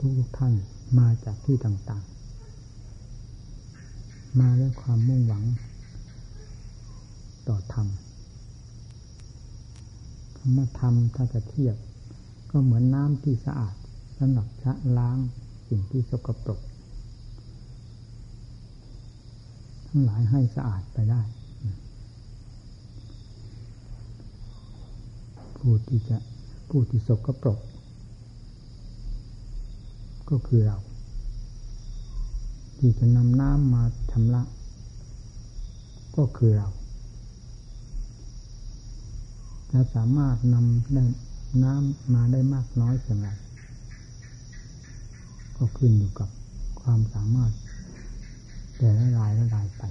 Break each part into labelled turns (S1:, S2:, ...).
S1: ทุกท่านมาจากที่ต่างๆ มาด้วยความมุ่งหวัง ต่อธรรมคำว่าธรรมถ้าจะเทียบ ก็เหมือนน้ำที่สะอาดสำหรับชะล้างสิ่งที่สกปรก ทั้งหลายให้สะอาดไปได้ ผู้ที่จะผู้ที่สกปรก ก็คือเรา ที่จะนำน้ำมาชำระ ก็คือเราจะสามารถนำได้น้ำมาได้มากน้อยเพียงไรก็ขึ้นอยู่กับความสามารถ แต่ละรายละรายไป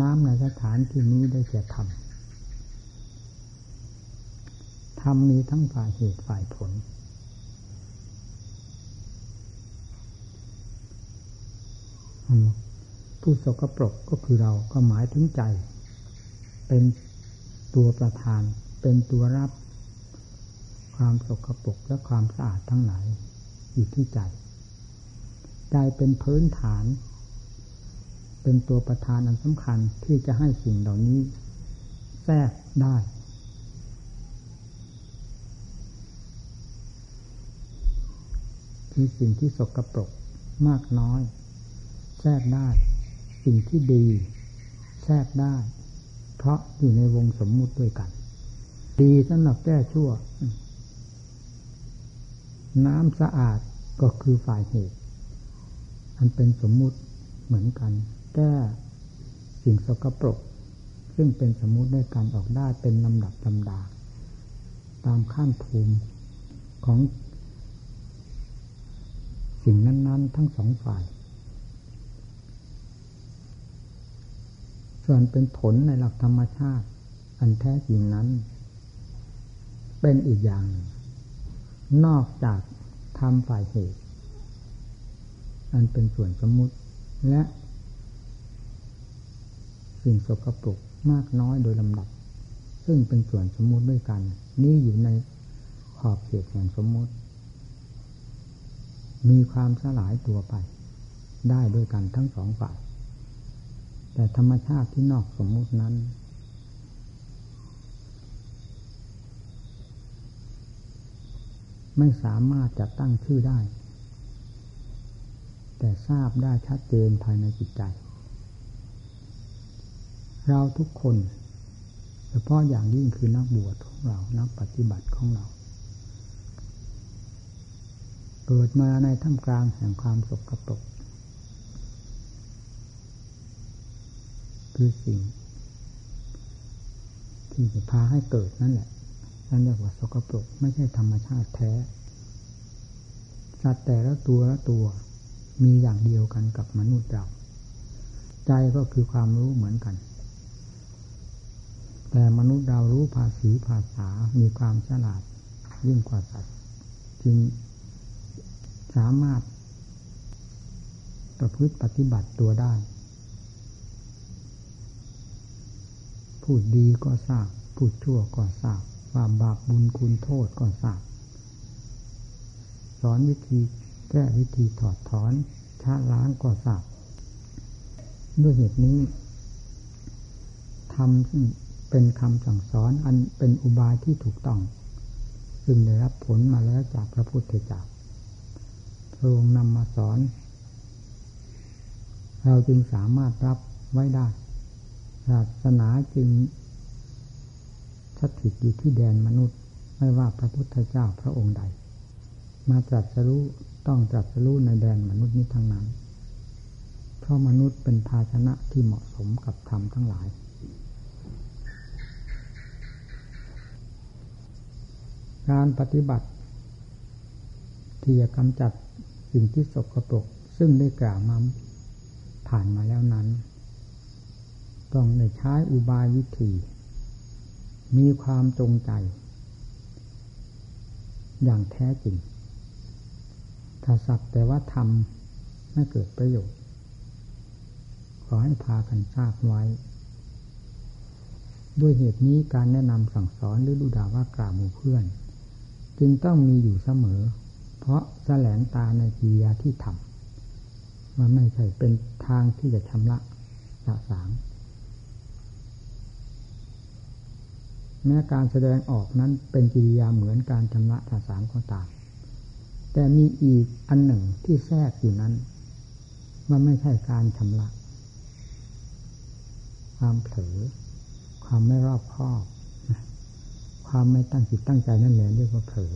S1: น้ำในสถานที่นี้ได้แก่ธรรมธรรมมีทั้งฝ่ายเหตุฝ่ายผล ผู้สกปรกก็คือเราก็หมายถึงใจ เป็นตัวประธาน เป็นตัวรับ ความสกปรกและความสะอาดทั้งหลายอยู่ที่ใจ ใจเป็นพื้นฐาน เป็นตัวประธานอันสำคัญที่จะให้สิ่งเหล่านี้ แทรกได้คือสิ่งที่สกปรกมากน้อย รกได้ สิ่งที่ดี แทรกได้ เพราะอยู่ในวงสมมุติด้วยกัน ดีสำหรับแก้ชั่ว น้ำสะอาดก็คือฝ่ายเหตุ อันเป็นสมมุติเหมือนกัน แก้สิ่งสกปรก ซึ่งเป็นสมมุติด้วยกันออกได้เป็นลำดับลำดา ตามขั้นภูมิของสิ่งนั้น ๆ ทั้งสองฝ่าย ส่วนเป็นผลในหลักธรรมชาติ อันแท้จริงนั้น เป็นอีกอย่าง นอกจากทำฝ่ายเหตุ อันเป็นส่วนสมมุติและ สิ่งสกปรกมากน้อยโดยลำดับ ซึ่งเป็นส่วนสมมุติด้วยกัน นี่อยู่ในขอบเขตแห่งสมมุติ มีความสลายตัวไป ได้ด้วยกันทั้งสองฝ่าย แต่ธรรมชาติที่นอกสมมุตินั้น ไม่สามารถจะตั้งชื่อได้ แต่ทราบได้ชัดเจนภายในจิตใจ เราทุกคนเฉพาะอย่างยิ่งคือนักบวชของเรานักปฏิบัติของเรา เกิดมาในท่ามกลางแห่งความสกปรก คือสิ่ง ที่จะพาให้เกิดนั่นแหละนั่นเรียกว่าสกปรกไม่ใช่ธรรมชาติแท้ สัตว์แต่ละตัวละตัวมีอย่างเดียวกันกับมนุษย์เรา ใจก็คือความรู้เหมือนกัน แต่มนุษย์เรารู้ภาษีภาษา มีความฉลาดยิ่งกว่าสัตว์ จึงสามารถประพฤติปฏิบัติตัวได้ พูดดีก็ทราบ พูดชั่วก็ทราบ ความบาปบุญคุณโทษก็ทราบ สอนวิธีแก้วิธีถอดถอนชาล้างก็ทราบ ด้วยเหตุนี้ทำซึ่งเป็นคำสั่งสอนอันเป็นอุบายที่ถูกต้อง ซึ่งได้รับผลมาแล้วจากพระพุทธเจ้าพระองค์นำมาสอน เราจึงสามารถรับไว้ได้ ศาสนาจึงสถิตอยู่ที่แดนมนุษย์ ไม่ว่าพระพุทธเจ้าพระองค์ใด มาตรัสรู้ต้องตรัสรู้ในแดนมนุษย์นี้ทั้งนั้น เพราะมนุษย์เป็นภาชนะที่เหมาะสมกับธรรมทั้งหลาย การปฏิบัติที่จะกำจัดสิ่งที่สกปรกซึ่งได้กล่าวมาผ่านมาแล้วนั้น ต้องในใช้อุบายวิธี มีความจงใจ อย่างแท้จริง ถ้าสักแต่ว่าทำไม่เกิดประโยชน์ ขอให้พากันทราบไว้ ด้วยเหตุนี้การแนะนำสั่งสอนหรือดูดาว่ากล่าวหมู่เพื่อน จึงต้องมีอยู่เสมอเพเพราะแสลงตาในกิริยาที่ทำมันไม่ใช่เป็นทางที่จะชำระสะสาง แม้การแสดงออกนั้นเป็นกิริยาเหมือนการชำระสะสางก็ตามแต่มีอีกอันหนึ่งที่แทรกอยู่นั้นมันไม่ใช่การชำระความเผลอความไม่รอบคอบ ความไม่ตั้งจิตตั้งใจนั่นแหละเรียกว่าเผลอ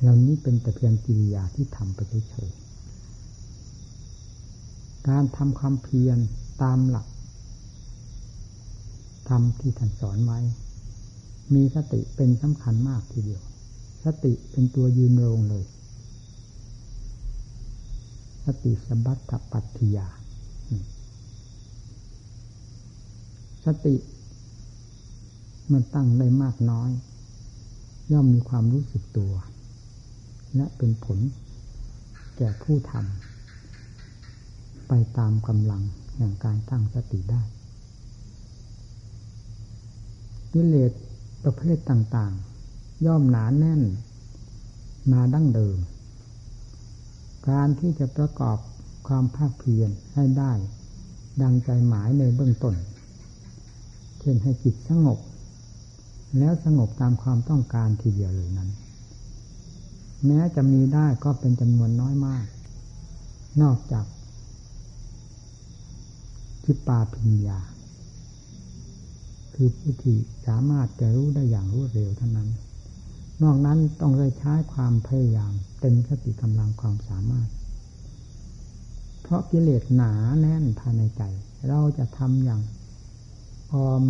S1: เหล่านี้เป็นแต่เพียงกิริยาที่ทำไปเฉยๆการทำความเพียรตามหลัก ทำที่ท่านสอนไว้ มีสติเป็นสำคัญมากทีเดียว สติเป็นตัวยืนโรงเลย สติสบัตถปัตติยา สติมันตั้งได้มากน้อย ย่อมมีความรู้สึกตัว และเป็นผล แก่ผู้ทำไปตามกำลังแห่างการตั้งสติได้ กิเลสประเภทต่างๆ ย่อมหนาแน่น มาดั้งเดิม การที่จะประกอบความภาคเพียรให้ได้ ดังใจหมายในเบื้องต้น เช่นให้จิตสงบ แล้วสงบตามความต้องการทีเดียวเลยนั้น แม้จะมีได้ก็เป็นจำนวนน้อยมาก นอกจากทิปาพิญญา คือผู้ที่สามารถจะรู้ได้อย่างรวดเร็วเท่านั้น นอกนั้นต้องเลยใช้ความพยายามเต็มสติกำลังความสามารถ เพราะกิเลสหนาแน่นภายในใจ เราจะทำอย่างออม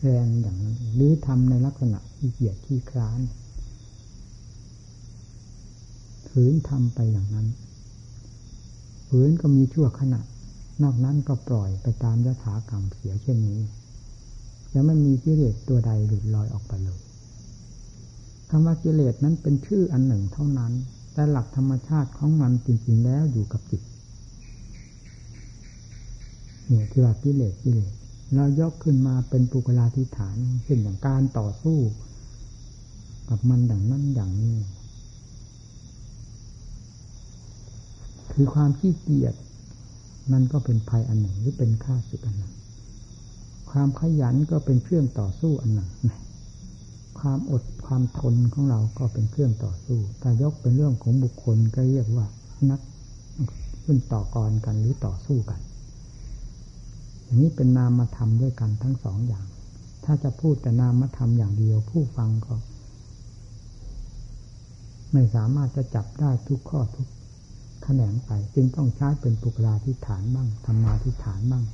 S1: แรงอย่างนั้นหรือทำในลักษณะที่เกียดที่คร้านฝืนทำไปอย่างนั้นฝืนก็มีชั่วขณะ นอกนั้นก็ปล่อยไปตามยถากรรมเสียเช่นนี้ ยังไม่มีกิเลสตัวใดหลุดลอยออกไปเลยคำว่ากิเลสนั้นเป็นชื่ออันหนึ่งเท่านั้น แต่หลักธรรมชาติของมันจริงๆแล้วอยู่กับจิตเนี่ยคือว่ากิเลสกิเลสเรายกขึ้นมาเป็นปุกลาธิฐานเช่นอย่างการต่อสู้ กับมันอย่างนั้นอย่างนี้ คือความขี้เกียจมันก็เป็นภัยอันหนึ่งหรือเป็นค่าศึกอันหนึ่ง ความขยันก็เป็นเครื่องต่อสู้อันหนึ่งความอดความทนของเราก็เป็นเครื่องต่อสู้แต่ยกเป็นเรื่องของบุคคลก็เรียกว่านักขึ้นต่อกรกันหรือต่อสู้กัน อย่างนี้เป็นนามธรรมด้วยกันทั้งสองอย่าง ถ้าจะพูดแต่นามธรรมอย่างเดียวผู้ฟังก็ ไม่สามารถจะจับได้ทุกข้อทุกแขนงไป จึงต้องใช้เป็นปุกราธิฐานบ้างธรรมาธิฐานบ้าง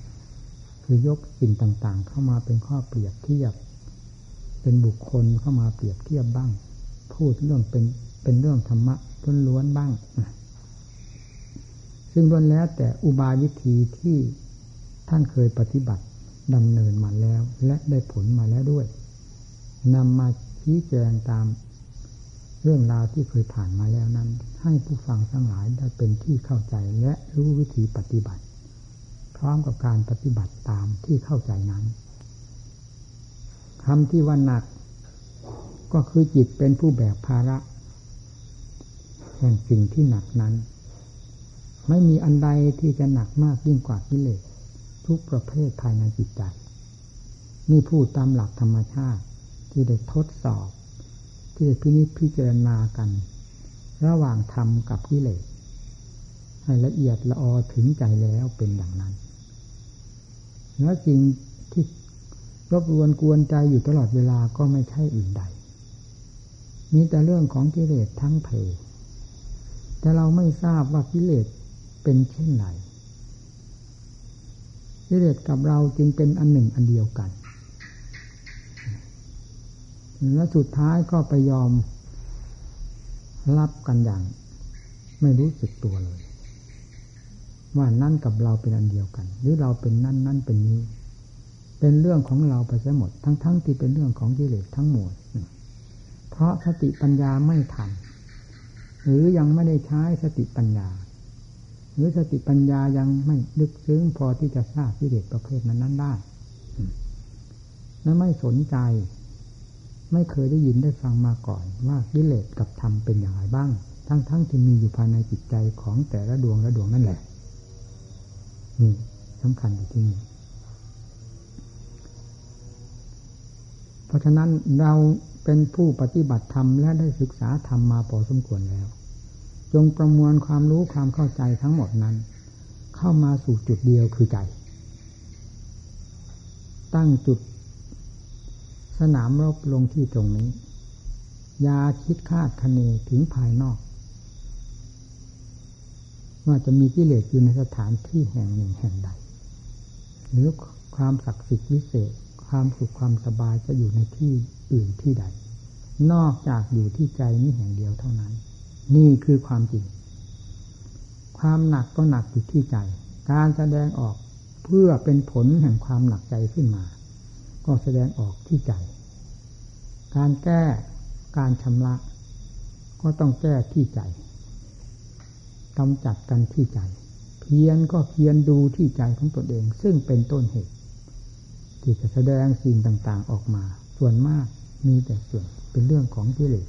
S1: คือยกสิ่งต่างๆ เข้ามาเป็นข้อเปรียบเทียบ เป็นบุคคลเข้ามาเปรียบเทียบบ้าง พูดเรื่องเป็นเป็นเรื่องธรรมะล้วนๆบ้าง ซึ่งล้วนแล้วแต่อุบายวิธีที่ท่านเคยปฏิบัติดำเนินมาแล้ว และได้ผลมาแล้วด้วยนำมาชี้แจงตามเรื่องราวที่เคยผ่านมาแล้วนั้น ให้ผู้ฟังทั้งหลายได้เป็นที่เข้าใจและรู้วิธีปฏิบัติ พร้อมกับการปฏิบัติตามที่เข้าใจนั้นคำที่ว่าหนัก ก็คือจิตเป็นผู้แบกภาระแห่งสิ่งที่หนักนั้น ไม่มีอันใดที่จะหนักมากยิ่งกว่ากิเลสทุกประเภทภายในจิตใจนี่พูดตามหลักธรรมชาติที่ได้ทดสอบ ที่ได้พินิจพิจารณากัน ระหว่างธรรมกับกิเลสให้ละเอียดละออถึงใจแล้วเป็นอย่างนั้น แล้วจริงที่รบรวนกวนใจอยู่ตลอดเวลาก็ไม่ใช่อื่นใดมีแต่เรื่องของกิเลสทั้งเพแต่เราไม่ทราบว่ากิเลสเป็นเช่นไรกิเลสกับเราจึงเป็นอันหนึ่งอันเดียวกันและสุดท้ายก็ไปยอมรับกันอย่าง ไม่รู้สึกตัวเลย ว่านั่นกับเราเป็นอันเดียวกัน หรือเราเป็นนั่นนั่นเป็นนี้ เป็นเรื่องของเราไปซะหมด ทั้งๆทที่เป็นเรื่องของกิเลสทั้งหมด เพราะสติปัญญาไม่ทัน หรือยังไม่ได้ใช้สติปัญญา หรือสติปัญญายังไม่ลึกซึ้งพอที่จะทราบกิเลสประเภทนั้นนั้นได้และไม่สนใจ ไม่เคยได้ยินได้ฟังมาก่อน ว่ากิเลสกับธรรมเป็นอย่างไรบ้าง ทั้งๆทที่มีอยู่ภายในจิตใจของแต่ละดวงละดวงนั่นแหละ นี่สำคัญอยู่ที่นี่ เพราะฉะนั้นเราเป็นผู้ปฏิบัติธรรมและได้ศึกษาธรรมมาพอสมควรแล้ว จงประมวลความรู้ความเข้าใจทั้งหมดนั้น เข้ามาสู่จุดเดียวคือใจ ตั้งจุดสนามรบลงที่ตรงนี้ ยาคิดคาดคะเนถึงภายนอก ว่าจะมีกิเลสอยู่ในสถานที่แห่งหนึ่งแห่งใด หรือความศักดิ์สิทธิ์วิเศษ ความสุขความสบายจะอยู่ในที่อื่นที่ใด นอกจากอยู่ที่ใจนี้แห่งเดียวเท่านั้น นี่คือความจริง ความหนักก็หนักอยู่ที่ใจ การแสดงออกเพื่อเป็นผลแห่งความหนักใจขึ้นมา ก็แสดงออกที่ใจ การแก้การชำระ ก็ต้องแก้ที่ใจ กำจัดกันที่ใจ เพียนก็เพียนดูที่ใจของตนเอง ซึ่งเป็นต้นเหตุ ที่จะแสดงสิ่งต่างๆออกมา ส่วนมากมีแต่ส่วนเป็นเรื่องของกิเลส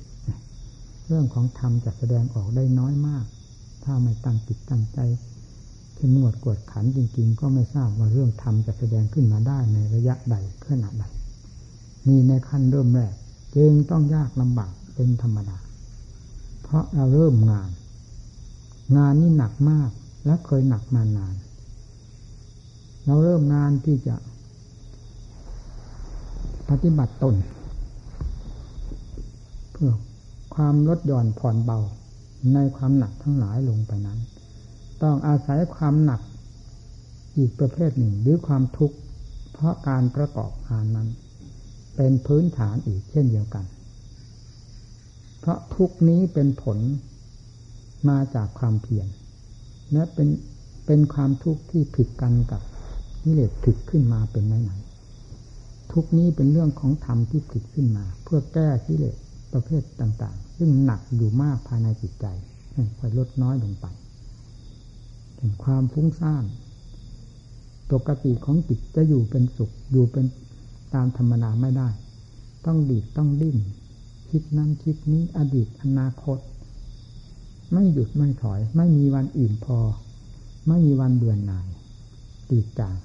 S1: เรื่องของธรรมจะแสดงออกได้น้อยมาก ถ้าไม่ตั้งจิตตั้งใจเข้มงวดกวดขันจริง ๆ ก็ไม่ทราบว่าเรื่องธรรมจะแสดงขึ้นมาได้ในระยะใดขนาดใดมีในขั้นเริ่มแรก จึงต้องยากลำบากเป็นธรรมดา เพราะเราเริ่มงาน งานนี้หนักมากและเคยหนักมานาน เราเริ่มงานที่จะ ปฏิบัติตน เพื่อความลดหย่อนผ่อนเบาในความหนักทั้งหลายลงไปนั้น ต้องอาศัยความหนักอีกประเภทหนึ่งหรือความทุกข์ เพราะการประกอบงานนั้น เป็นพื้นฐานอีกเช่นเดียวกัน เพราะทุกนี้เป็นผล มาจากความเพียรและเป็นเป็นความทุกข์ที่ผิดกันกับนิเลศผิดขึ้นมาเป็นไหนทุกนี้เป็นเรื่องของธรรมที่ผลิตขึ้นมา เพื่อแก้กิเลสประเภทต่าง ๆ ซึ่งหนักอยู่มากภายในจิตใจค่อยลดน้อยลงไปเห็นความฟุ้งซ่านปกติของจิตจะอยู่เป็นสุขอยู่เป็นตามธรรมนาไม่ได้ ต้องดีดต้องดิ้นคิดนั้นคิดนี้อดีตอนาคต ไม่หยุดไม่ถอย ไม่มีวันอิ่มพอ ไม่มีวันเบื่อหน่ายตีดจาง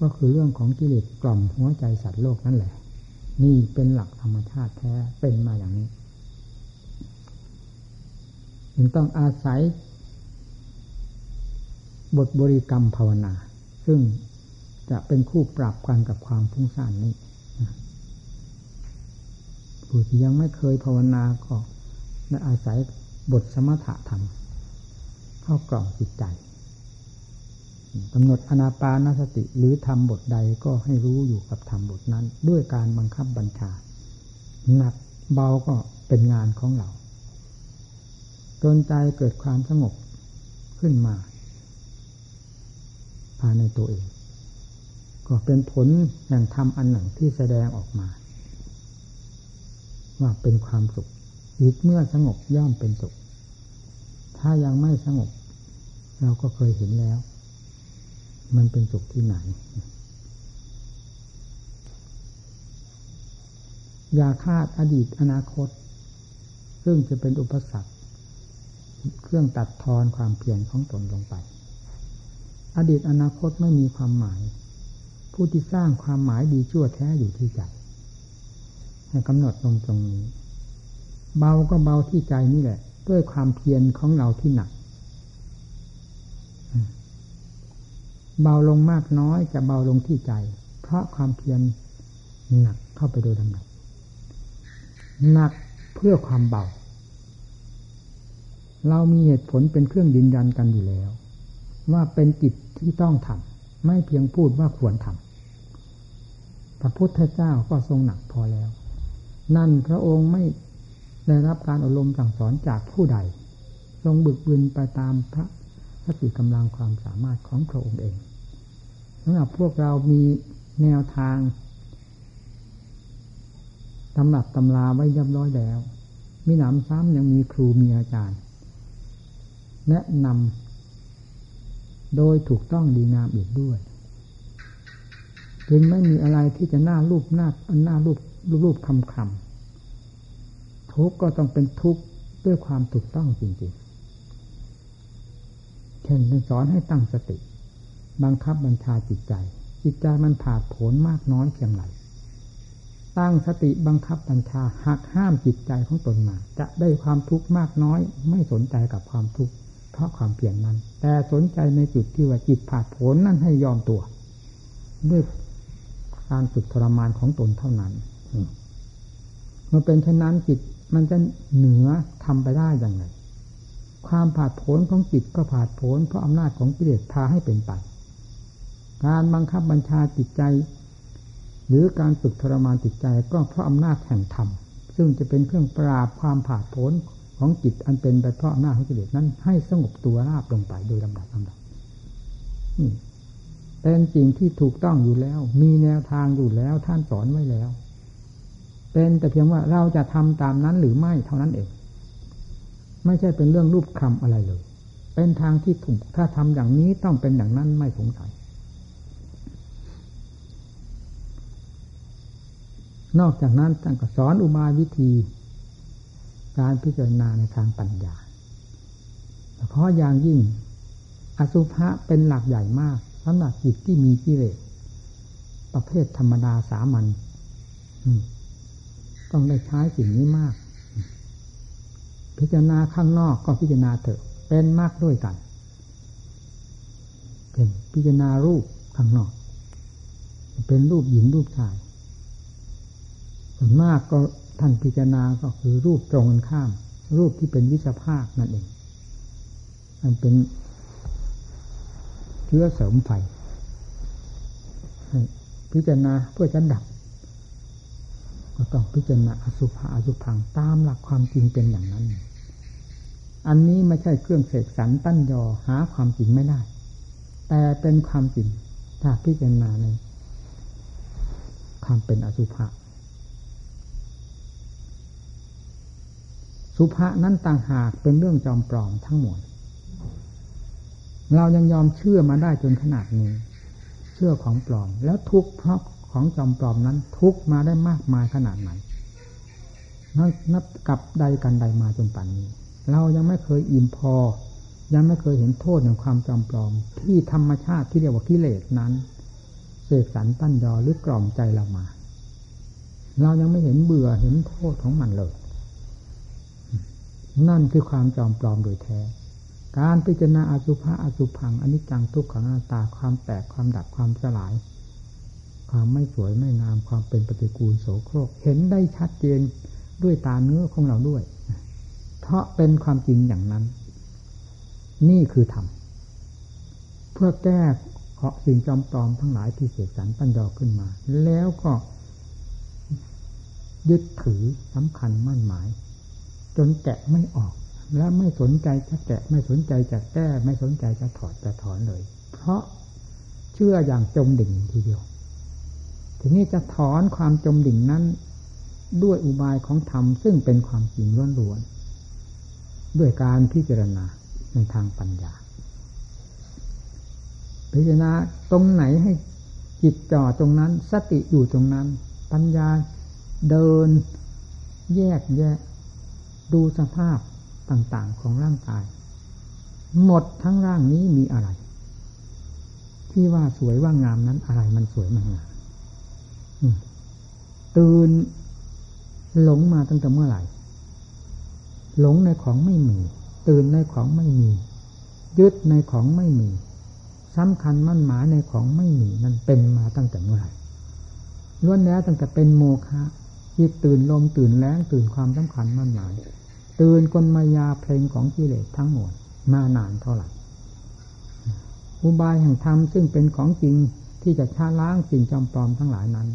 S1: ก็คือเรื่องของกิเลสกล่อมหัวใจสัตว์โลกนั่นแหละ นี่เป็นหลักธรรมชาติแท้เป็นมาอย่างนี้จึงต้องอาศัย บทบริกรรมภาวนา ซึ่งจะเป็นคู่ปรับกันกับความฟุ้งซ่านนี้ผู้ที่ยังไม่เคยภาวนาก็ได้อาศัย บทสมถะธรรม เข้ากล่อมจิตใจกำหนดอนาปานสติหรือทำบทใดก็ให้รู้อยู่กับทำบทนั้น ด้วยการบังคับบัญชา หนักเบาก็เป็นงานของเราจนใจเกิดความสงบขึ้นมา ภายในตัวเอง ก็เป็นผลแห่งธรรมอันหนึ่งที่แสดงออกมา ว่าเป็นความสุขจิตเมื่อสงบย่อมเป็นสุข ถ้ายังไม่สงบ เราก็เคยเห็นแล้ว มันเป็นสุขที่ไหน อย่าคาดอดีตอนาคต ซึ่งจะเป็นอุปสรรค เครื่องตัดทอนความเพียรของตนลงไป อดีตอนาคตไม่มีความหมาย ผู้ที่สร้างความหมายดีชั่วแท้อยู่ที่ใจให้กำหนดลงตรงนี้ เบาก็เบาที่ใจนี่แหละ ด้วยความเพียรของเราที่หนัก เบาลงมากน้อยจะเบาลงที่ใจ เพราะความเพียรหนักเข้าไปโดยลำดับหนักเพื่อความเบา เรามีเหตุผลเป็นเครื่องยืนยันกันอยู่แล้ว ว่าเป็นกิจที่ต้องทำไม่เพียงพูดว่าควรทำพระพุทธเจ้าก็ทรงหนักพอแล้ว นั่นพระองค์ไม่ ได้รับการอบรมสั่งสอนจากผู้ใด ทรงบึกบึนไปตามพระสติกำลังความสามารถของพระองค์เองำหรับพวกเรามีแนวทางตำรับตำราไว้ยับร้อยแล้ว มีหนำซ้ำยังมีครูมีอาจารย์ แนะนำโดยถูกต้องดีงามอีกด้วยเพราะฉะนั้นจึงไม่มีอะไรที่จะหน้ารูปหน้าหน้ารูปรูปคำคำ ทุกก็ต้องเป็นทุกข์ด้วยความถูกต้องจริงๆเช่นสอนให้ตั้งสติ บังคับบัญชาจิตใจ จิตใจมันผ่าผลมากน้อยเพียงไรตั้งสติบังคับบัญชาหักห้ามจิตใจของตนมา จะได้ความทุกข์มากน้อย ไม่สนใจกับความทุกข์เพราะความเปลี่ยนนั้น แต่สนใจในจุดที่ว่าจิตผ่าผลนั่นให้ยอมตัว ด้วยการฝึกทรมานของตนเท่านั้นเมื่อเป็นเช่นนั้นจิต มันจะเหนือทำไปได้อย่างไรความผาดโผนของจิตก็ผาดโผนเพราะอำนาจของกิเลสพาให้เป็นไปการบังคับบัญชาจิตใจ หรือการฝึกทรมานจิตใจก็เพราะอำนาจแห่งธรรมซึ่งจะเป็นเครื่องปราบความผาดโผนของจิตอันเป็นไปเพราะอำนาจของกิเลสนั้น ให้สงบตัวราบลงไปโดยลำดับลำดับนี่เป็นสิ่งที่ถูกต้องอยู่แล้ว มีแนวทางอยู่แล้วท่านสอนไว้แล้ว เป็นแต่เพียงว่าเราจะทำตามนั้นหรือไม่เท่านั้นเอง ไม่ใช่เป็นเรื่องรูปคำอะไรเลย เป็นทางที่ถูกถ้าทำอย่างนี้ต้องเป็นอย่างนั้นไม่สงสัย นอกจากนั้นท่านก็สอนอุบายวิธี การพิจารณาในทางปัญญาเพราะอย่างยิ่ง อสุภะเป็นหลักใหญ่มากสำหรับจิตที่มีกิเลสประเภทธรรมดาสามัญ ต้องได้ใช้สิ่งนี้มาก พิจารณาข้างนอกก็พิจารณาเถอะ เป็นมากด้วยกันเป็นพิจารณารูปข้างนอก เป็นรูปหญิงรูปชายส่วนมากก็ท่านพิจารณาก็คือรูปตรงกันข้าม รูปที่เป็นวิสภาคนั่นเอง มันเป็นเชื้อเสริมไฟพิจารณาเพื่อจะดับ ก็ต้องพิจารณาอสุภะอสุพังตามหลักความจริงเป็นอย่างนั้น อันนี้ไม่ใช่เครื่องเสกสรรตั้นยอหาความจริงไม่ได้ แต่เป็นความจริงถ้าพิจารณาในความเป็นอสุภะสุภะนั้นต่างหากเป็นเรื่องจอมปลอมทั้งหมด เรายังยอมเชื่อมาได้จนขนาดนี้ เชื่อของปลอม แล้วทุกเพราะ ของจอมปลอมนั้น ทุกมาได้มากมายขนาดไหนนับกับใดกันใดมาจนป่านนี้ เรายังไม่เคยอิ่มพอ ยังไม่เคยเห็นโทษของความจอมปลอม ที่ธรรมชาติที่เรียกว่ากิเลสนั้นเสกสรรปั้นยอหรือกล่อมใจเรามา เรายังไม่เห็นเบื่อเห็นโทษของมันเลย นั่นคือความจอมปลอมโดยแท้ การพิจารณาอสุภะอสุพังอนิจจังทุกขังอนัตตาความแตกความดับความสลาย ความไม่สวยไม่งามความเป็นปฏิกูลโสโครก เห็นได้ชัดเจนด้วยตาเนื้อของเราด้วย เพราะเป็นความจริงอย่างนั้น นี่คือธรรมเพื่อแก้เคาะสิ่งจอมปลอมทั้งหลายที่เสกสรรปัญญาขึ้นมา แล้วก็ ยึดถือสำคัญมั่นหมาย จนแกะไม่ออก และไม่สนใจจะแกะไม่สนใจจะแก้ ไม่สนใจจะถอดจะถอนเลย เพราะเชื่ออย่างจมดิ่งทีเดียว ทีนี้จะถอนความจมดิ่งนั้น ด้วยอุบายของธรรมซึ่งเป็นความจริงล้วนๆด้วยการพิจารณาในทางปัญญา พิจารณาตรงไหนให้จิตจ่อตรงนั้น สติอยู่ตรงนั้น ปัญญาเดินแยกแยะ ดูสภาพต่างๆของร่างกาย หมดทั้งร่างนี้มีอะไร ที่ว่าสวยว่างามนั้นอะไรมันสวยมันงาม ตื่นหลงมาตั้งแต่เมื่อไหร่หลงในของไม่มี ตื่นในของไม่มี ยึดในของไม่มีสำคัญมั่นหมายในของไม่มีนั่นเป็นมาตั้งแต่เมื่อไหร่ล้วนแล้วตั้งแต่เป็นโมฆะจิตตื่นลมตื่นแรงตื่นความสำคัญมั่นหมาย ตื่นกลมายาเพลงของกิเลสทั้งหมดมานานเท่าไหร่อุบายแห่งธรรมซึ่งเป็นของจริงที่จะชาล้างสิ่งจำปลอมทั้งหลายนั้น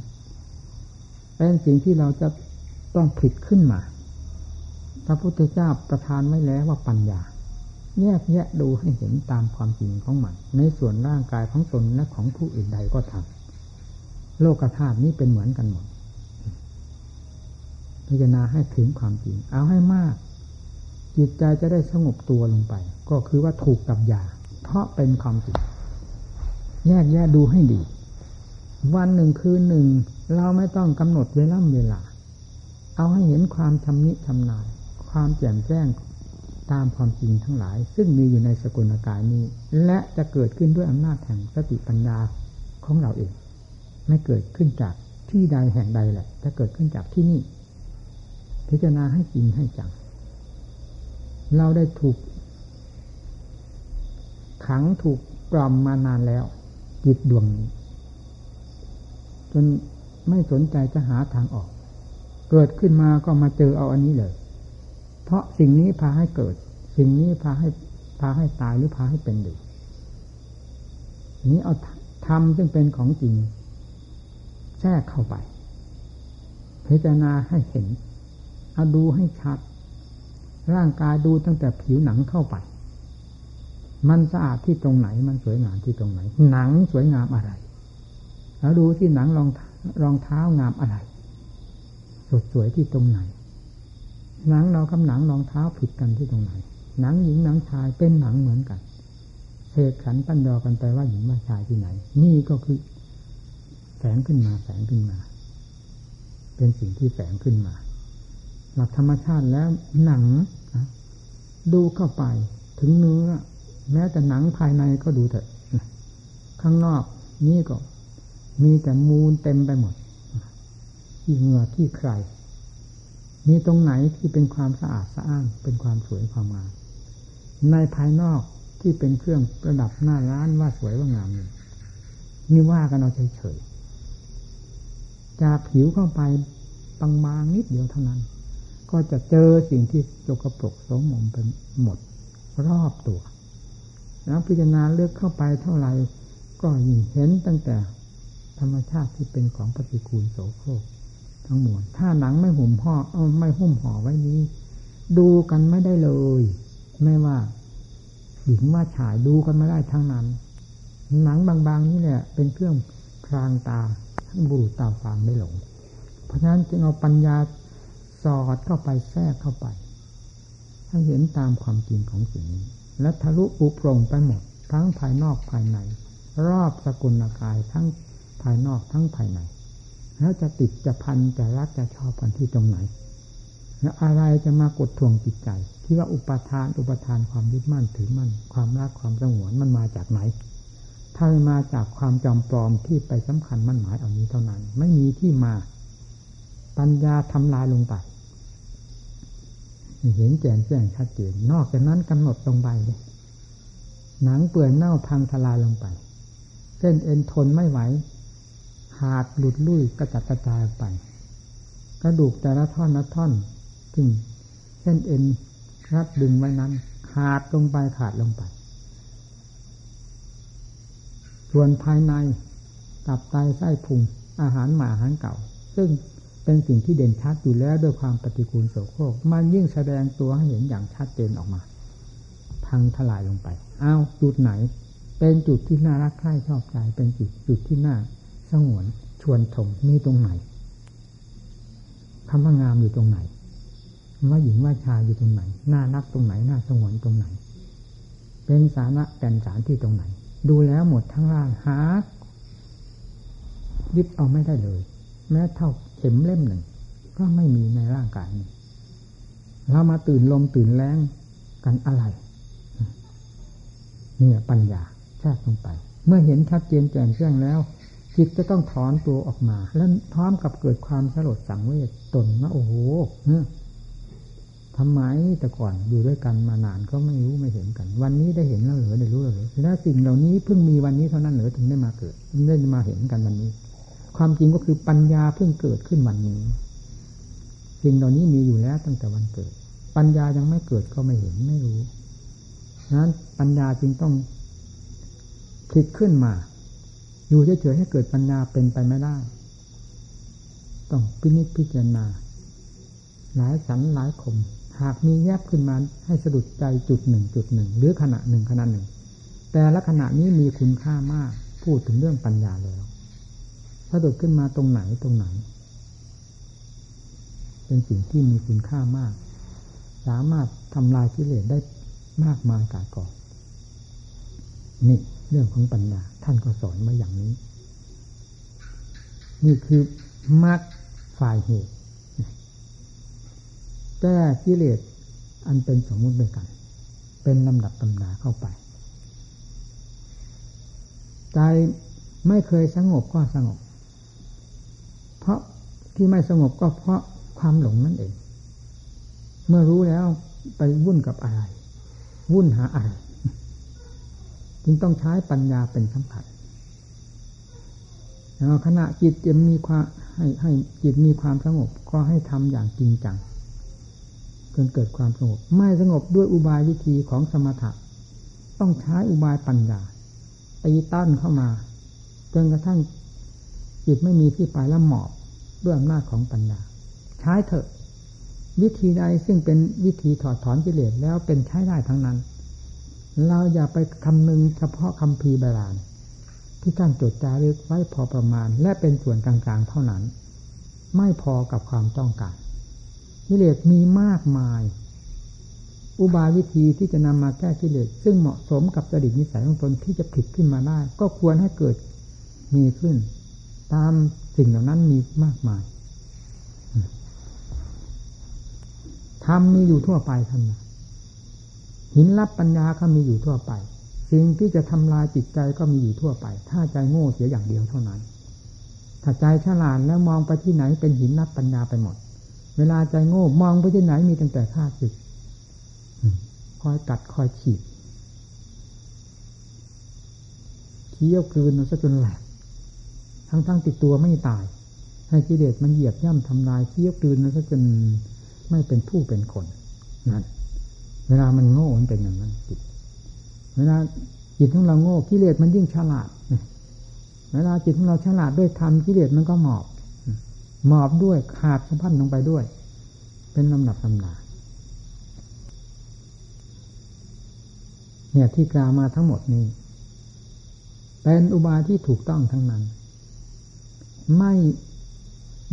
S1: เป็นสิ่งที่เราจะต้องผิดขึ้นมา พระพุทธเจ้าประทานไว้แล้วว่าปัญญา แยกแยะดูให้เห็นตามความจริงของมัน ในส่วนร่างกายของตนและของผู้อื่นใดก็ทำโลกธาตุนี้เป็นเหมือนกันหมด พิจารณาให้ถึงความจริง เอาให้มาก จิตใจจะได้สงบตัวลงไป ก็คือว่าถูกกับยา เพราะเป็นความจริง แยกแยะดูให้ดี วันหนึ่งคืนหนึ่ง เราไม่ต้องกำหนดเวลาเวลา เอาให้เห็นความชำนิชำนาญความแจ่มแจ้งตามความจริงทั้งหลาย ซึ่งมีอยู่ในสกุลกายนี้ และจะเกิดขึ้นด้วยอำนาจแห่งสติปัญญาของเราเอง ไม่เกิดขึ้นจากที่ใดแห่งใดแหละจะเกิดขึ้นจากที่นี่ พิจารณาให้จริงให้จัง เราได้ถูก ขังถูกกล่อมมานานแล้วจิตดวงนี้ จนไม่สนใจจะหาทางออก เกิดขึ้นมาก็มาเจอเอาอันนี้เลย เพราะสิ่งนี้พาให้เกิด สิ่งนี้พาให้พาให้ตายหรือพาให้เป็นอยู่นี้เอาธรรมซึ่งเป็นของจริงแทรกเข้าไป พิจารณาให้เห็นเอาดูให้ชัด ร่างกายดูตั้งแต่ผิวหนังเข้าไป มันสะอาดที่ตรงไหน มันสวยงามที่ตรงไหน หนังสวยงามอะไร แล้วดูที่หนังรองรองเท้างามอะไร สดสวยที่ตรงไหน หนังเรากับหนังรองเท้าผิดกันที่ตรงไหน หนังหญิงหนังชายเป็นหนังเหมือนกันเสกขันปั้นยอกันไปว่าหญิงว่าชายที่ไหน นี่ก็คือ แสงขึ้นมาแสงขึ้นมา เป็นสิ่งที่แสงขึ้นมา หลักธรรมชาติแล้วหนังดูเข้าไปถึงเนื้อ แม้แต่หนังภายในก็ดูเถอะข้างนอกนี่ก็ มีแต่มูลเต็มไปหมดที่เหงื่อที่ใคร มีตรงไหนที่เป็นความสะอาดสะอ้านเป็นความสวยความงามในภายนอกที่เป็นเครื่องประดับหน้าร้านว่าสวยว่างามนี่นี่ว่ากันเอาเฉยๆจากผิวเข้าไปบางๆนิดเดียวเท่านั้น ก็จะเจอสิ่งที่จกกระปรกสมมเป็นหมด รอบตัว แล้วพิจารณาเลือกเข้าไปเท่าไหร่ก็ยิ่งเห็นตั้งแต่ ธรรมชาติที่เป็นของปฏิกูลโสโครกทั้งมวลถ้าหนังไม่ห่มห่อไม่หุ้มห่อไว้นี้ ดูกันไม่ได้เลย ไม่ว่าหญิงว่าฉายดูกันไม่ได้ทั้งนั้น หนังบางๆนี่แหละเป็นเครื่องพรางตาทั้งบุรุษตาฟางได้หลง เพราะฉะนั้นจึงเอาปัญญาสอดเข้าไปแทรกเข้าไปให้เห็นตามความจริงของสิ่งนี้ และทะลุปุโปร่งไปหมด ทั้งภายนอกภายใน รอบสกุลกายทั้ง ภายนอกทั้งภายใน แล้วจะติดจะพันจะรักจะชอบกันที่ตรงไหน แล้วอะไรจะมากดทวงจิตใจ ที่ว่าอุปทานอุปทานความยึดมั่นถือมั่น ความรักความสงวนมันมาจากไหน ถ้ามาจากความจำปลอมที่ไปสำคัญมั่นหมายเอานี้เท่านั้น ไม่มีที่มาปัญญาทำลายลงไปเห็นแจ่มแจ้งชัดเจนนอกจากนั้นกำหนดลงไปเลยหนังเปื่อยเน่าพังทลายลงไปเส้นเอ็นทนไม่ไหว หากหลุดลุ่ยกระจัดกระจายไป กระดูกแต่ละท่อนละท่อนถึงเส้นเอ็นรัดดึงไว้นั้น ขาดลงไปขาดลงไป ส่วนภายในตับไตไส้พุงอาหารหมาอาหารเก่า ซึ่งเป็นสิ่งที่เด่นชัดอยู่แล้วด้วยความปฏิกูลโสโครกมันยิ่งแสดงตัวให้เห็นอย่างชัดเจนออกมา พังทลายลงไป อ้าวจุดไหน เป็นจุดที่น่ารักใคร่ชอบใจเป็นจุดจุดที่น่า สงวนชวนชมมีตรงไหนคำว่างามอยู่ตรงไหนว่าหญิงว่าชายอยู่ตรงไหนหน้านักตรงไหนหน้าสงวนตรงไหน เป็นสาระแก่นสารที่ตรงไหน ดูแล้วหมดทั้งร่างหายึดเอาไม่ได้เลย แม้เท่าเข็มเล่มหนึ่ง ก็ไม่มีในร่างกายนี้เรามาตื่นลมตื่นแรงกันอะไรเนี่ยปัญญาแทรกลงไป เมื่อเห็นชัดเจนแจ่มแจ้งแล้ว จิตจะต้องถอนตัวออกมา แล้วพร้อมกับเกิดความสลดสังเวชตนว่าโอ้โหทำไมแต่ก่อนอยู่ด้วยกันมานานก็ไม่รู้ไม่เห็นกัน วันนี้ได้เห็นแล้วเหรอได้รู้แล้วเหรอแล้วสิ่งเหล่านี้เพิ่งมีวันนี้เท่านั้นเหรอถึงได้มาเกิดถึงได้มาเห็นกันวันนี้ ความจริงก็คือปัญญาเพิ่งเกิดขึ้นวันนี้ สิ่งเหล่านี้มีอยู่แล้วตั้งแต่วันเกิด ปัญญายังไม่เกิดก็ไม่เห็นไม่รู้นั้นปัญญาจึงต้องคิดขึ้นมา อยู่เฉยๆให้เกิดปัญญาเป็นไปไม่ได้ ต้องพินิจพิจารณา หลายสันหลายคม หากมีแยบขึ้นมาให้สะดุดใจจุดหนึ่งจุดหนึ่งหรือขณะหนึ่งขณะหนึ่ง แต่ละขณะนี้มีคุณค่ามาก พูดถึงเรื่องปัญญาแล้วสะดุดขึ้นมาตรงไหนตรงไหน เป็นสิ่งที่มีคุณค่ามาก สามารถทำลายกิเลสได้มากมายกายกองนี่ เรื่องของปัญญา ท่านก็สอนมาอย่างนี้ นี่คือมรรคฝ่ายเหตุแก้กิเลสอันเป็นสมมุติด้วยกัน เป็นลำดับตำนาเข้าไป ใจไม่เคยสงบก็สงบ เพราะที่ไม่สงบก็เพราะความหลงนั่นเอง เมื่อรู้แล้วไปวุ่นกับอะไร วุ่นหาอะไร จึงต้องใช้ปัญญาเป็นสำคัญแล้วขณะจิตจะมีความให้ให้จิตมีความสงบก็ให้ทำอย่างจริงจังจนเกิดความสงบ ไม่สงบด้วยอุบายวิธีของสมถะ ต้องใช้อุบายปัญญาตีต้านเข้ามาจนกระทั่งจิตไม่มีที่ไปแล้วหมอบด้วยอำนาจของปัญญา ใช้เถอะ วิธีใดซึ่งเป็นวิธีถอดถอนกิเลสแล้วเป็นใช้ได้ทั้งนั้น เราอย่าไปคำนึงเฉพาะคำพีบาลานที่ท่านจดจารึกไว้พอประมาณ และเป็นส่วนกลางๆเท่านั้น ไม่พอกับความต้องการกิเลสมีมากมาย อุบายวิธีที่จะนำมาแก้กิเลสซึ่งเหมาะสมกับจริตนิสัยของตนที่จะผิดขึ้นมาได้ ก็ควรให้เกิดมีขึ้น ตามสิ่งเหล่านั้นมีมากมายธรรมมีอยู่ทั่วไปท่าน หินรับปัญญาก็มีอยู่ทั่วไป สิ่งที่จะทำลายจิตใจก็มีอยู่ทั่วไป ถ้าใจโง่เสียอย่างเดียวเท่านั้น ถ้าใจฉลาดแล้วมองไปที่ไหนเป็นหินรับปัญญาไปหมด เวลาใจโง่มองไปที่ไหนมีตั้งแต่ข้าศึกคอยกัดคอยฉีดเคี้ยวกลืนมันซะจนแหลกทั้งทั้งติดตัวไม่ตาย ให้กิเลสมันเหยียบย่ำทำลายเคี้ยวกลืนมันซะจนไม่เป็นผู้เป็นคนนั่น เวลามันโง่มันเป็นอย่างนั้นจิต เวลาจิตของเราโง่กิเลสมันยิ่งฉลาดเวลาจิตของเราฉลาดด้วยธรรมกิเลสมันก็หมอบหมอบด้วยขาดสะพันลงไปด้วย เป็นลำดับลำนาเนี่ยที่กล่าวมาทั้งหมดนี้ เป็นอุบายที่ถูกต้องทั้งนั้น ไม่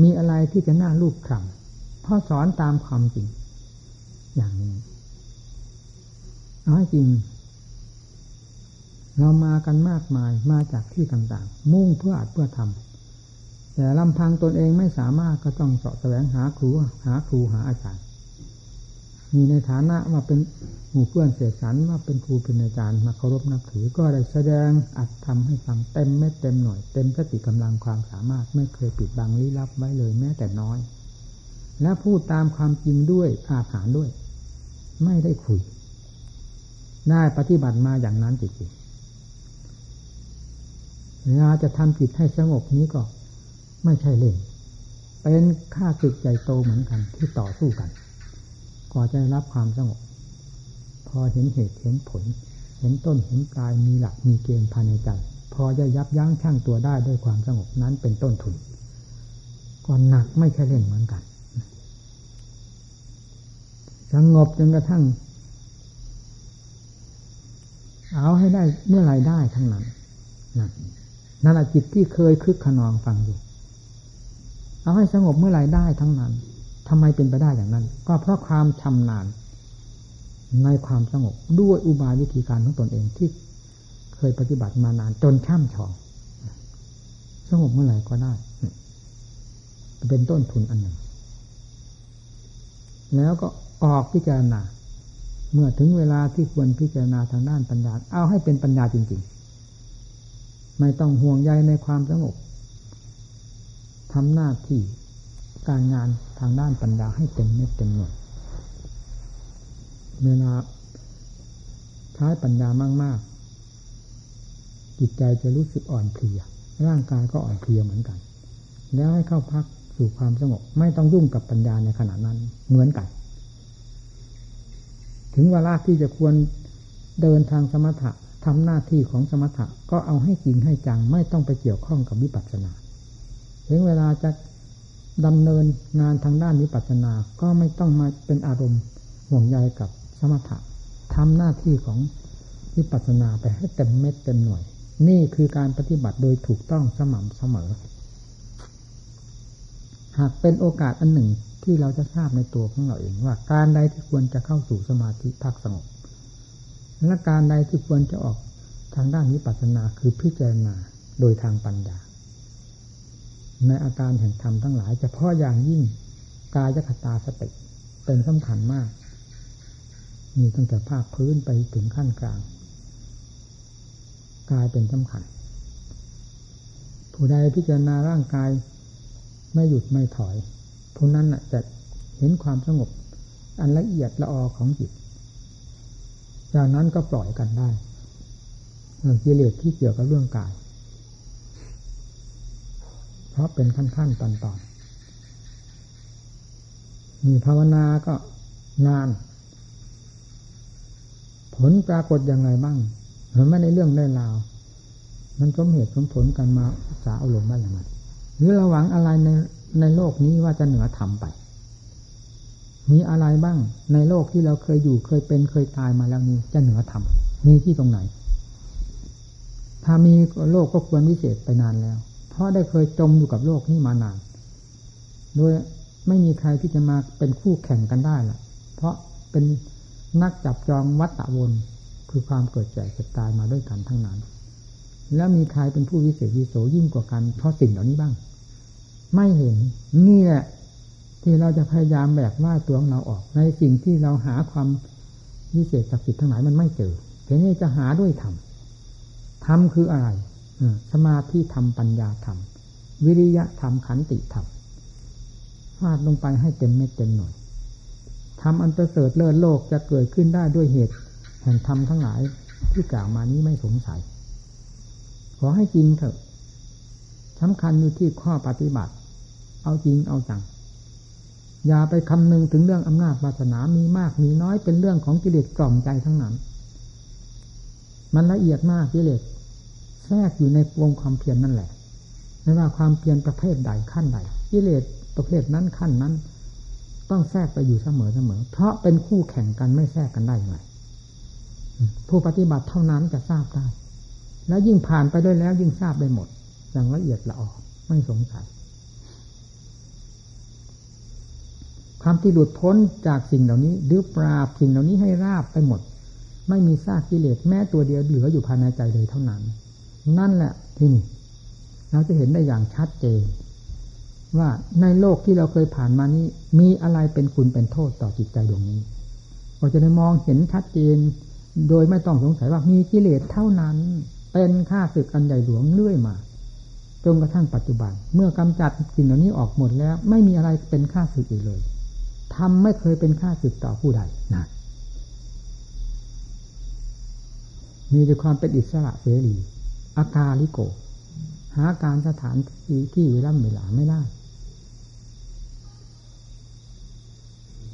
S1: มีอะไรที่จะน่าลูกคำเพราะสอนตามความจริง อย่างนี้ เอาให้จริง เรามากันมากมายมาจากที่ต่างๆ มุ่งเพื่ออาจเพื่อทำแต่ลำพังตนเองไม่สามารถก็ต้องเสาะแสวงหาครูหาครูหาอาจารย์มีในฐานะว่าเป็นหมู่เพื่อนเสียสันว่าเป็นครูเป็นอาจารย์มาเคารพนับถือก็ได้แสดงอัดทำให้ฟังเต็มเม็ดเต็มหน่วย เต็มสติกำลังความสามารถไม่เคยปิดบังลี้ลับไว้เลยแม้แต่น้อย และพูดตามความจริงด้วยอาถรรด้วย ไม่ได้คุย ได้ปฏิบัติมาอย่างนั้นจริงๆเวลาจะทำจิตให้สงบนี้ก็ไม่ใช่เล่น เป็นค่าศึกใหญ่โตเหมือนกันที่ต่อสู้กันก็จะรับความสงบ พอเห็นเหตุเห็นผล เห็นต้นเห็นปลายมีหลักมีเกณฑ์ภายในใจ พอจะยับยั้งชั่งตัวได้ด้วยความสงบนั้นเป็นต้นทุนก่อนหนักไม่ใช่เล่นเหมือนกันสงบจนกระทั่ง เอาให้ได้เมื่อไรได้ทั้งนั้นนั่นนั่นแหละจิตที่เคยคึกขนองฟังอยู่ เอาให้สงบเมื่อไรได้ทั้งนั้นทำไมเป็นไปได้อย่างนั้น ก็เพราะความชำนาญ ในความสงบด้วยอุบายวิธีการของตนเองที่เคยปฏิบัติมานานจนช่ำชองสงบเมื่อไหร่ก็ได้ เป็นต้นทุนอันหนึ่ง แล้วก็ออกพิจารณา เมื่อถึงเวลาที่ควรพิจารณาทางด้านปัญญา เอาให้เป็นปัญญาจริง ๆ ไม่ต้องห่วงใยในความสงบทำหน้าที่การงานทางด้านปัญญาให้เต็มเม็ดเต็มหน่วยเวลาใช้ปัญญามาก ๆ จิตใจจะรู้สึกอ่อนเพลีย ร่างกายก็อ่อนเพลียเหมือนกัน แล้วให้เข้าพักสู่ความสงบ ไม่ต้องยุ่งกับปัญญาในขณะนั้นเหมือนกัน ถึงเวลาที่จะควรเดินทางสมถะทำหน้าที่ของสมถะก็เอาให้จริงให้จังไม่ต้องไปเกี่ยวข้องกับวิปัสสนา ถึงเวลาจะดำเนินงานทางด้านวิปัสสนาก็ไม่ต้องมาเป็นอารมณ์ห่วงใยกับสมถะทำหน้าที่ของวิปัสสนาไปให้เต็มเม็ดเต็มหน่วย นี่คือการปฏิบัติโดยถูกต้องสม่ำเสมอ หากเป็นโอกาสอันหนึ่งที่เราจะทราบในตัวของเราเองว่า การใดที่ควรจะเข้าสู่สมาธิพักสงบและการใดที่ควรจะออกทางด้านวิปัสสนาคือพิจารณาโดยทางปัญญา ในอาการแห่งธรรมทั้งหลายเฉพาะอย่างยิ่งกายคตาสติเป็นสำคัญมาก มีตั้งแต่ภาคพื้นไปถึงขั้นกลางกายเป็นสำคัญ ผู้ใดพิจารณาร่างกายไม่หยุดไม่ถอย ผู้นั้นจะเห็นความสงบ อันละเอียดละออของจิต จากนั้นก็ปล่อยกันได้เรื่องกิเลสที่เกี่ยวกับเรื่องกาย เพราะเป็นขั้นขั้นตอนตอนมีภาวนาก็งาน ผลปรากฏอย่างไรบ้างมันไม่ในเรื่องได้ราว มันสมเหตุสมผลกันมาสาเอาลงได้อย่างไรหรือเราหวังอะไรใน ในโลกนี้ว่าจะเหนือธรรมไป มีอะไรบ้างในโลกที่เราเคยอยู่เคยเป็นเคยตายมาแล้วนี้ จะเหนือธรรมมีที่ตรงไหน ถ้ามีโลกก็ควรวิเศษไปนานแล้ว เพราะได้เคยจมอยู่กับโลกนี้มานาน โดยไม่มีใครที่จะมาเป็นคู่แข่งกันได้ล่ะ เพราะเป็นนักจับจองวัฏฏะวนคือความเกิดแก่เจ็บตายมาด้วยกันทั้งนั้น แล้วมีใครเป็นผู้วิเศษวิโสยิ่งกว่ากันเพราะสิ่งเหล่านี้บ้าง ไม่เห็นนี่แหละที่เราจะพยายามแบกว่าตัวของเราออก ในสิ่งที่เราหาความวิเศษศักดิ์สิทธิ์ทั้งหลายมันไม่เจอทีนี้จะหาด้วยธรรมธรรมคืออะไรสมาธิธรรมปัญญาธรรม วิริยะธรรมขันติธรรมฟาดลงไปให้เต็มเม็ดเต็มหน่วยทำอันประเสริฐเลิศโลกจะเกิดขึ้นได้ด้วยเหตุ แห่งธรรมทั้งหลายที่กล่าวมานี้ไม่สงสัย ขอให้จริงเถอะสำคัญอยู่ที่ข้อปฏิบัติ เอาจริงเอาจังอย่าไปคำนึงถึงเรื่องอำนาจวาสนามีมากมีน้อยเป็นเรื่องของกิเลสกล่อมใจทั้งนั้น มันละเอียดมากกิเลสแทรกอยู่ในวงความเพียรนนั่นแหละไม่ว่าความเพียรประเภทใดขั้นใดกิเลสประเภทนั้นขั้นนั้น ต้องแทรกไปอยู่เสมอเสมอเพราะเป็นคู่แข่งกันไม่แทรกกันได้ยังไงผู้ปฏิบัติเท่านั้นจะทราบได้ แล้วยิ่งผ่านไปด้วยแล้วยิ่งทราบได้หมด อย่างละเอียดละออไม่สงสัย ความที่หลุดพ้นจากสิ่งเหล่านี้ หรือปราบสิ่งเหล่านี้ให้ราบไปหมด ไม่มีซากกิเลสแม้ตัวเดียวเหลืออยู่ภายในใจเลยเท่านั้น นั่นแหละที่นี่เราจะเห็นได้อย่างชัดเจน ว่าในโลกที่เราเคยผ่านมานี้ มีอะไรเป็นคุณเป็นโทษต่อจิตใจดวงนี้เราจะได้มองเห็นชัดเจน โดยไม่ต้องสงสัยว่ามีกิเลสเท่านั้น เป็นค่าศึกอันใหญ่หลวงเรื่อยมาจนกระทั่งปัจจุบัน เมื่อกำจัดสิ่งเหล่านี้ออกหมดแล้ว ไม่มีอะไรเป็นค่าศึกอีกเลย ทำไม่เคยเป็นค่าศึกต่อผู้ใดนะมีแต่ความเป็นอิสระเสรีอาการลิโก หาการสถานที่ที่เวลาเวลาไม่ได้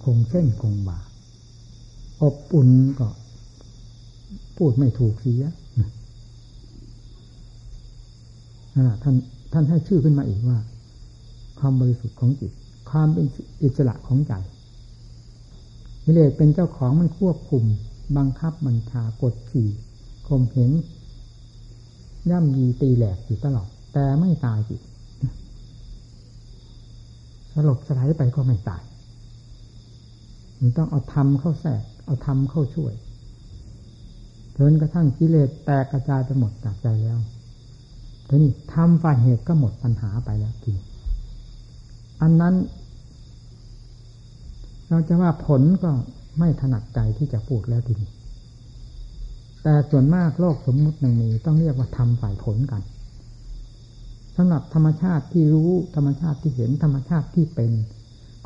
S1: คงเส้นคงบาอบอุ่นก็พูดไม่ถูกเสียท่านท่านให้ชื่อขึ้นมาอีกว่า ความบริสุทธิ์ของจิต ความเป็นอิสระของใจ วิเลศเป็นเจ้าของมันควบคุม บังคับบัญชากดขี่ข่มเหงย่ำยีตีแหลกอยู่ตลอด แต่ไม่ตายจิตสลบสลายไปก็ไม่ตาย มันต้องเอาธรรมเข้าแทรกเอาธรรมเข้าช่วยจนกระทั่งกิเลสแตกกระจายไปหมดจากใจแล้วทีนี้ทำฝ่ายเหตุก็หมดปัญหาไปแล้วทีอันนั้น เราจะว่าผลก็ไม่ถนัดใจที่จะพูดแล้วทีนี้แต่ส่วนมากโลกสมมุติยังมีต้องเรียกว่าทำฝ่ายผลกันสำหรับธรรมชาติที่รู้ธรรมชาติที่เห็นธรรมชาติที่เป็น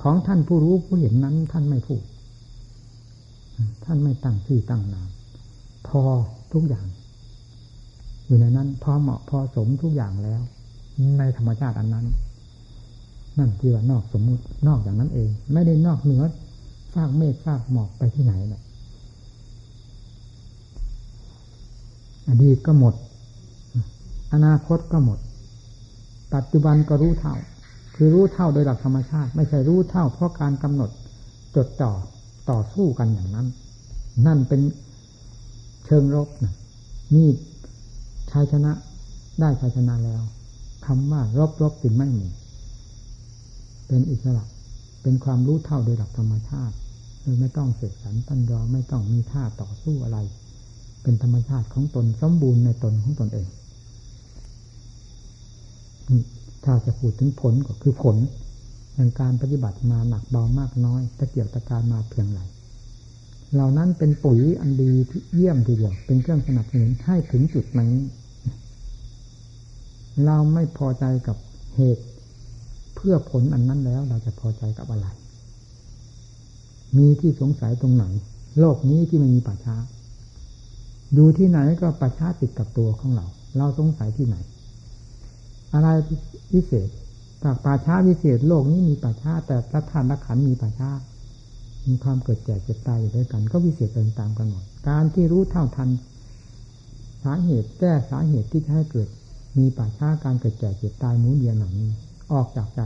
S1: ของท่านผู้รู้ผู้เห็นนั้น ท่านไม่พูด ท่านไม่ตั้งชื่อตั้งนามพอทุกอย่าง อยู่ในนั้น พอเหมาะพอสมทุกอย่างแล้ว ในธรรมชาติอันนั้น นั่นที่ว่านอกสมมุตินอกอย่างนั้นเอง ไม่ได้นอกเหนือฟากเมฆฟากหมอกไปที่ไหนเลยอดีตก็หมด อนาคตก็หมด ปัจจุบันก็รู้เท่า คือรู้เท่าโดยหลักธรรมชาติ ไม่ใช่รู้เท่าเพราะการกำหนดจดจ่อต่อสู้กันอย่างนั้น นั่นเป็นเชิงรบนะนี่ชัยชนะได้ชัยชนะแล้วคำว่ารบรบจึงไม่มี เป็นอิสระ เป็นความรู้เท่าโดยหลักธรรมชาติโดยไม่ต้องเสกสรรปัญญาไม่ต้องมีท่าต่อสู้อะไร เป็นธรรมชาติของตนสมบูรณ์ในตนของตนเองถ้าจะพูดถึงผลก็คือผลแห่งการปฏิบัติมาหนักเบามากน้อยตะเกียบตะการมาเพียงไรเหล่านั้นเป็นปุ๋ยอันดีที่เยี่ยมทีเดียวเป็นเครื่องสนับสนุนให้ถึงจุดนี้เราไม่พอใจกับเหตุ เพื่อผลอันนั้นแล้วเราจะพอใจกับอะไร มีที่สงสัยตรงไหน โลกนี้ที่ไม่มีป่าช้าอยู่ที่ไหนก็ป่าช้าติดกับตัวของเรา เราสงสัยที่ไหน อะไรพิเศษจากป่าช้าวิเศษโลกนี้มีป่าช้า แต่ละท่านละขันมีป่าช้า มีความเกิดแก่เจ็บตายอยู่ด้วยกัน ก็วิเศษเป็นตามกันหมดการที่รู้เท่าทัน สาเหตุแก้สาเหตุที่ให้เกิด มีป่าช้าการเกิดแก่เจ็บตายมูเดียนหลังนี้ ออกจากใจ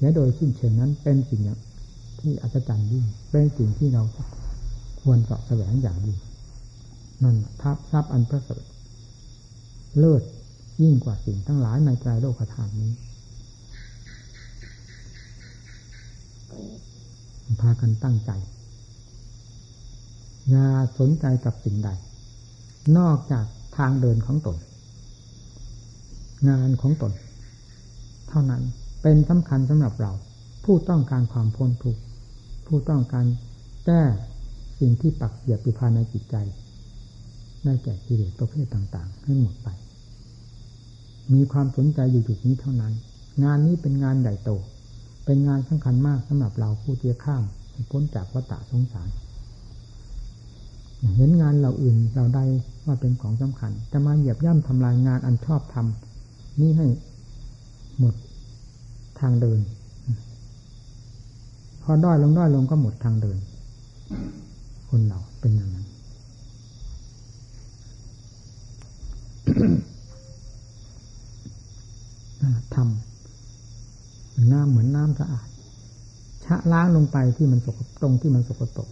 S1: และโดยสิ้นเชิงนั้นเป็นสิ่งที่อัศจรรย์ยิ่งเป็นสิ่งที่เราควรสอบแสวงอย่างยิ่งนั่นทับทรัพย์อันประเสริฐเลิศยิ่งกว่าสิ่งทั้งหลายในใจโลกธาตุนี้ พากันตั้งใจอย่าสนใจกับสิ่งใด นอกจากทางเดินของตน งานของตน เท่านั้นเป็นสำคัญสำหรับเรา ผู้ต้องการความพ้นทุกข์ผู้ต้องการแก้สิ่งที่ปักเสียบอยู่ภายในจิตใจ ได้แก่กิเลสประเภทต่าง ๆ ให้หมดไป มีความสนใจอยู่จุดนี้เท่านั้น งานนี้เป็นงานใหญ่โต เป็นงานสำคัญมากสำหรับเราผู้เที่ข้ามพ้นจากวัฏสงสารเห็นงานเราอื่นเราได้ว่าเป็นของสำคัญ จะมาเหยียบย่ำทำลายงานอันชอบทำนี่ให้ หมดทางเดิน พอด้อยลงด้อยลงก็หมดทางเดิน คนเราเป็นอย่างนั้น ทำน้ำเหมือนน้ำสะอาด ชะล้างลงไปที่มันสกตรงที่มันสกปรก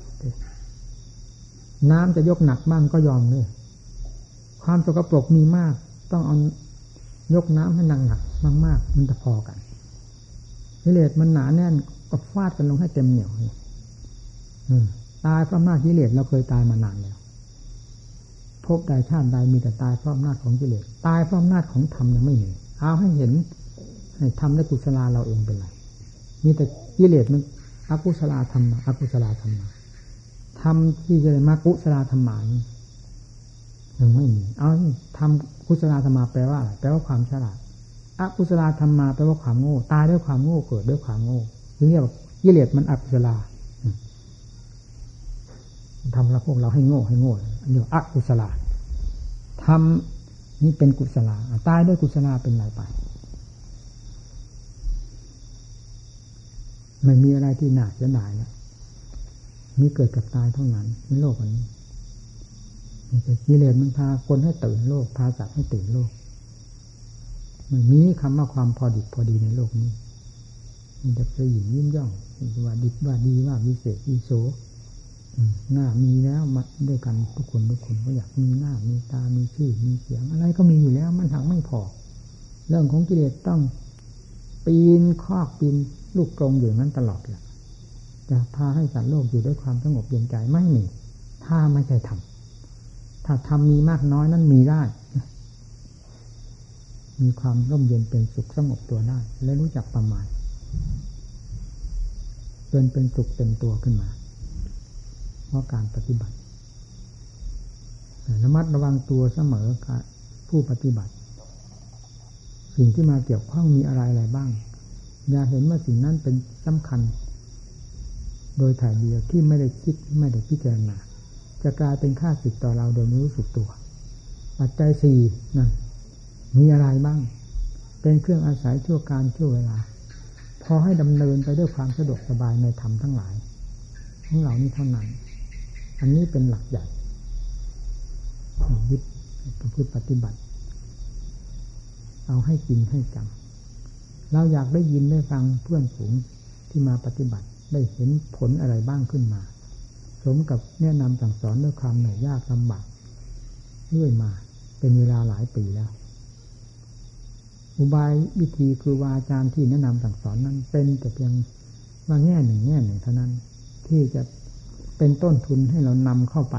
S1: น้ำจะยกหนักบ้างก็ยอมเลยความสกปรกมีมาก ต้องเอา ยกน้ำให้หนักหนักมาก ๆ มันจะพอกันกิเลสมันหนาแน่นก็ฟาดกันลงให้เต็มเหนียวตายเพราะอำนาจกิเลสเราเคยตายมานานแล้วพบใดชาติใดมีแต่ตายเพราะอำนาจของกิเลสตายเพราะอำนาจของธรรมยังไม่มีเอาให้เห็นให้ทำได้กุศลาเราเองเป็นไรมีแต่กิเลสมันอกุศลาธรรมอกุศลาธรรมทำที่จะมากุศลาธรรมานี่ ยังไม่มี เอาทำกุศลธรรมาแปลว่าอะไรแปลว่าความฉลาดอกุศลธรรมาแปลว่าความโง่ ตายด้วยความโง่เกิดด้วยความโง่ถึงเรียกว่ากิเลสมันอกุศลาทำแล้วพวกเราให้โง่ให้โง่อันนี้อกุศลาทำนี่เป็นกุศลาตายด้วยกุศลาเป็นไรไปไม่มีอะไรที่หนักจะได้แล้วมีเกิดกับตายเท่านั้นในโลกนี้ กิเลสมันพาคนให้ตื่นโลก พาสัตว์ให้ตื่นโลกไม่มีคำว่าความพอดิบพอดีในโลกนี้มีแต่ประหยิบยิ้มย่องว่าดิบว่าดีว่าวิเศษวิโสหน้ามีแล้วมาด้วยกันทุกคนทุกคนก็อยากมีหน้ามีตา มีชื่อ มีเสียง อะไรก็มีอยู่แล้ว มันหักไม่พอ เรื่องของกิเลสต้องปีนคอกปีนลูกกรงอยู่นั้นตลอดแหละจะพาให้สัตว์โลกอยู่ด้วยความสงบเย็นใจไม่มีถ้าไม่ใช่ทำ ถ้าทำมีมากน้อยนั้นมีได้ มีความร่มเย็นเป็นสุขสงบตัวได้ และรู้จักประมาณเป็นเป็นสุขเต็มตัวขึ้นมา เพราะการปฏิบัติระมัดระวังตัวเสมอผู้ปฏิบัติ สิ่งที่มาเกี่ยวข้องมีอะไรอะไรบ้าง อย่าเห็นว่าสิ่งนั้นเป็นสำคัญ โดยถ่ายเดียวที่ไม่ได้คิดไม่ได้พิจารณา จะกลายเป็นค่าสิทธิ์ต่อเราโดยไม่รู้สึกตัว ปัจจัยสี่นั่นมีอะไรบ้าง เป็นเครื่องอาศัยชั่วการชั่วเวลา พอให้ดำเนินไปด้วยความสะดวกสบายในธรรมทั้งหลายของเรานี้เท่านั้น อันนี้เป็นหลักใหญ่ยึดประพฤติปฏิบัติ เอาให้จริงให้จังเราอยากได้ยินได้ฟังเพื่อนฝูงที่มาปฏิบัติได้เห็นผลอะไรบ้างขึ้นมา สมกับแนะนำสั่งสอนด้วยความเหนื่อยยากลำบากเรื่อยมา เป็นเวลาหลายปีแล้ว อุบายวิธีคือวาอาจารย์ที่แนะนำสั่งสอนนั้น เป็นแต่เพียงว่าแง่หนึ่งแง่หนึ่งเท่านั้น ที่จะเป็นต้นทุนให้เรานำเข้าไป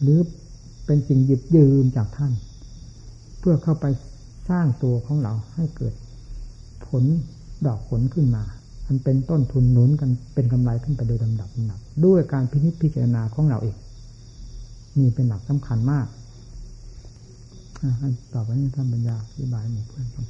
S1: หรือเป็นสิ่งหยิบยืมจากท่าน เพื่อเข้าไปสร้างตัวของเราให้เกิด ผลดอกผลขึ้นมา มันเป็นต้นทุนหนุนกันเป็นกำไรขึ้นไปโดยลำดับลำดับด้วยการพินิจพิจารณาของเราเองนี่เป็นหลักสำคัญมากต่อไปนี้ท่านปัญญาอธิบายหมู่เพื่อนฟัง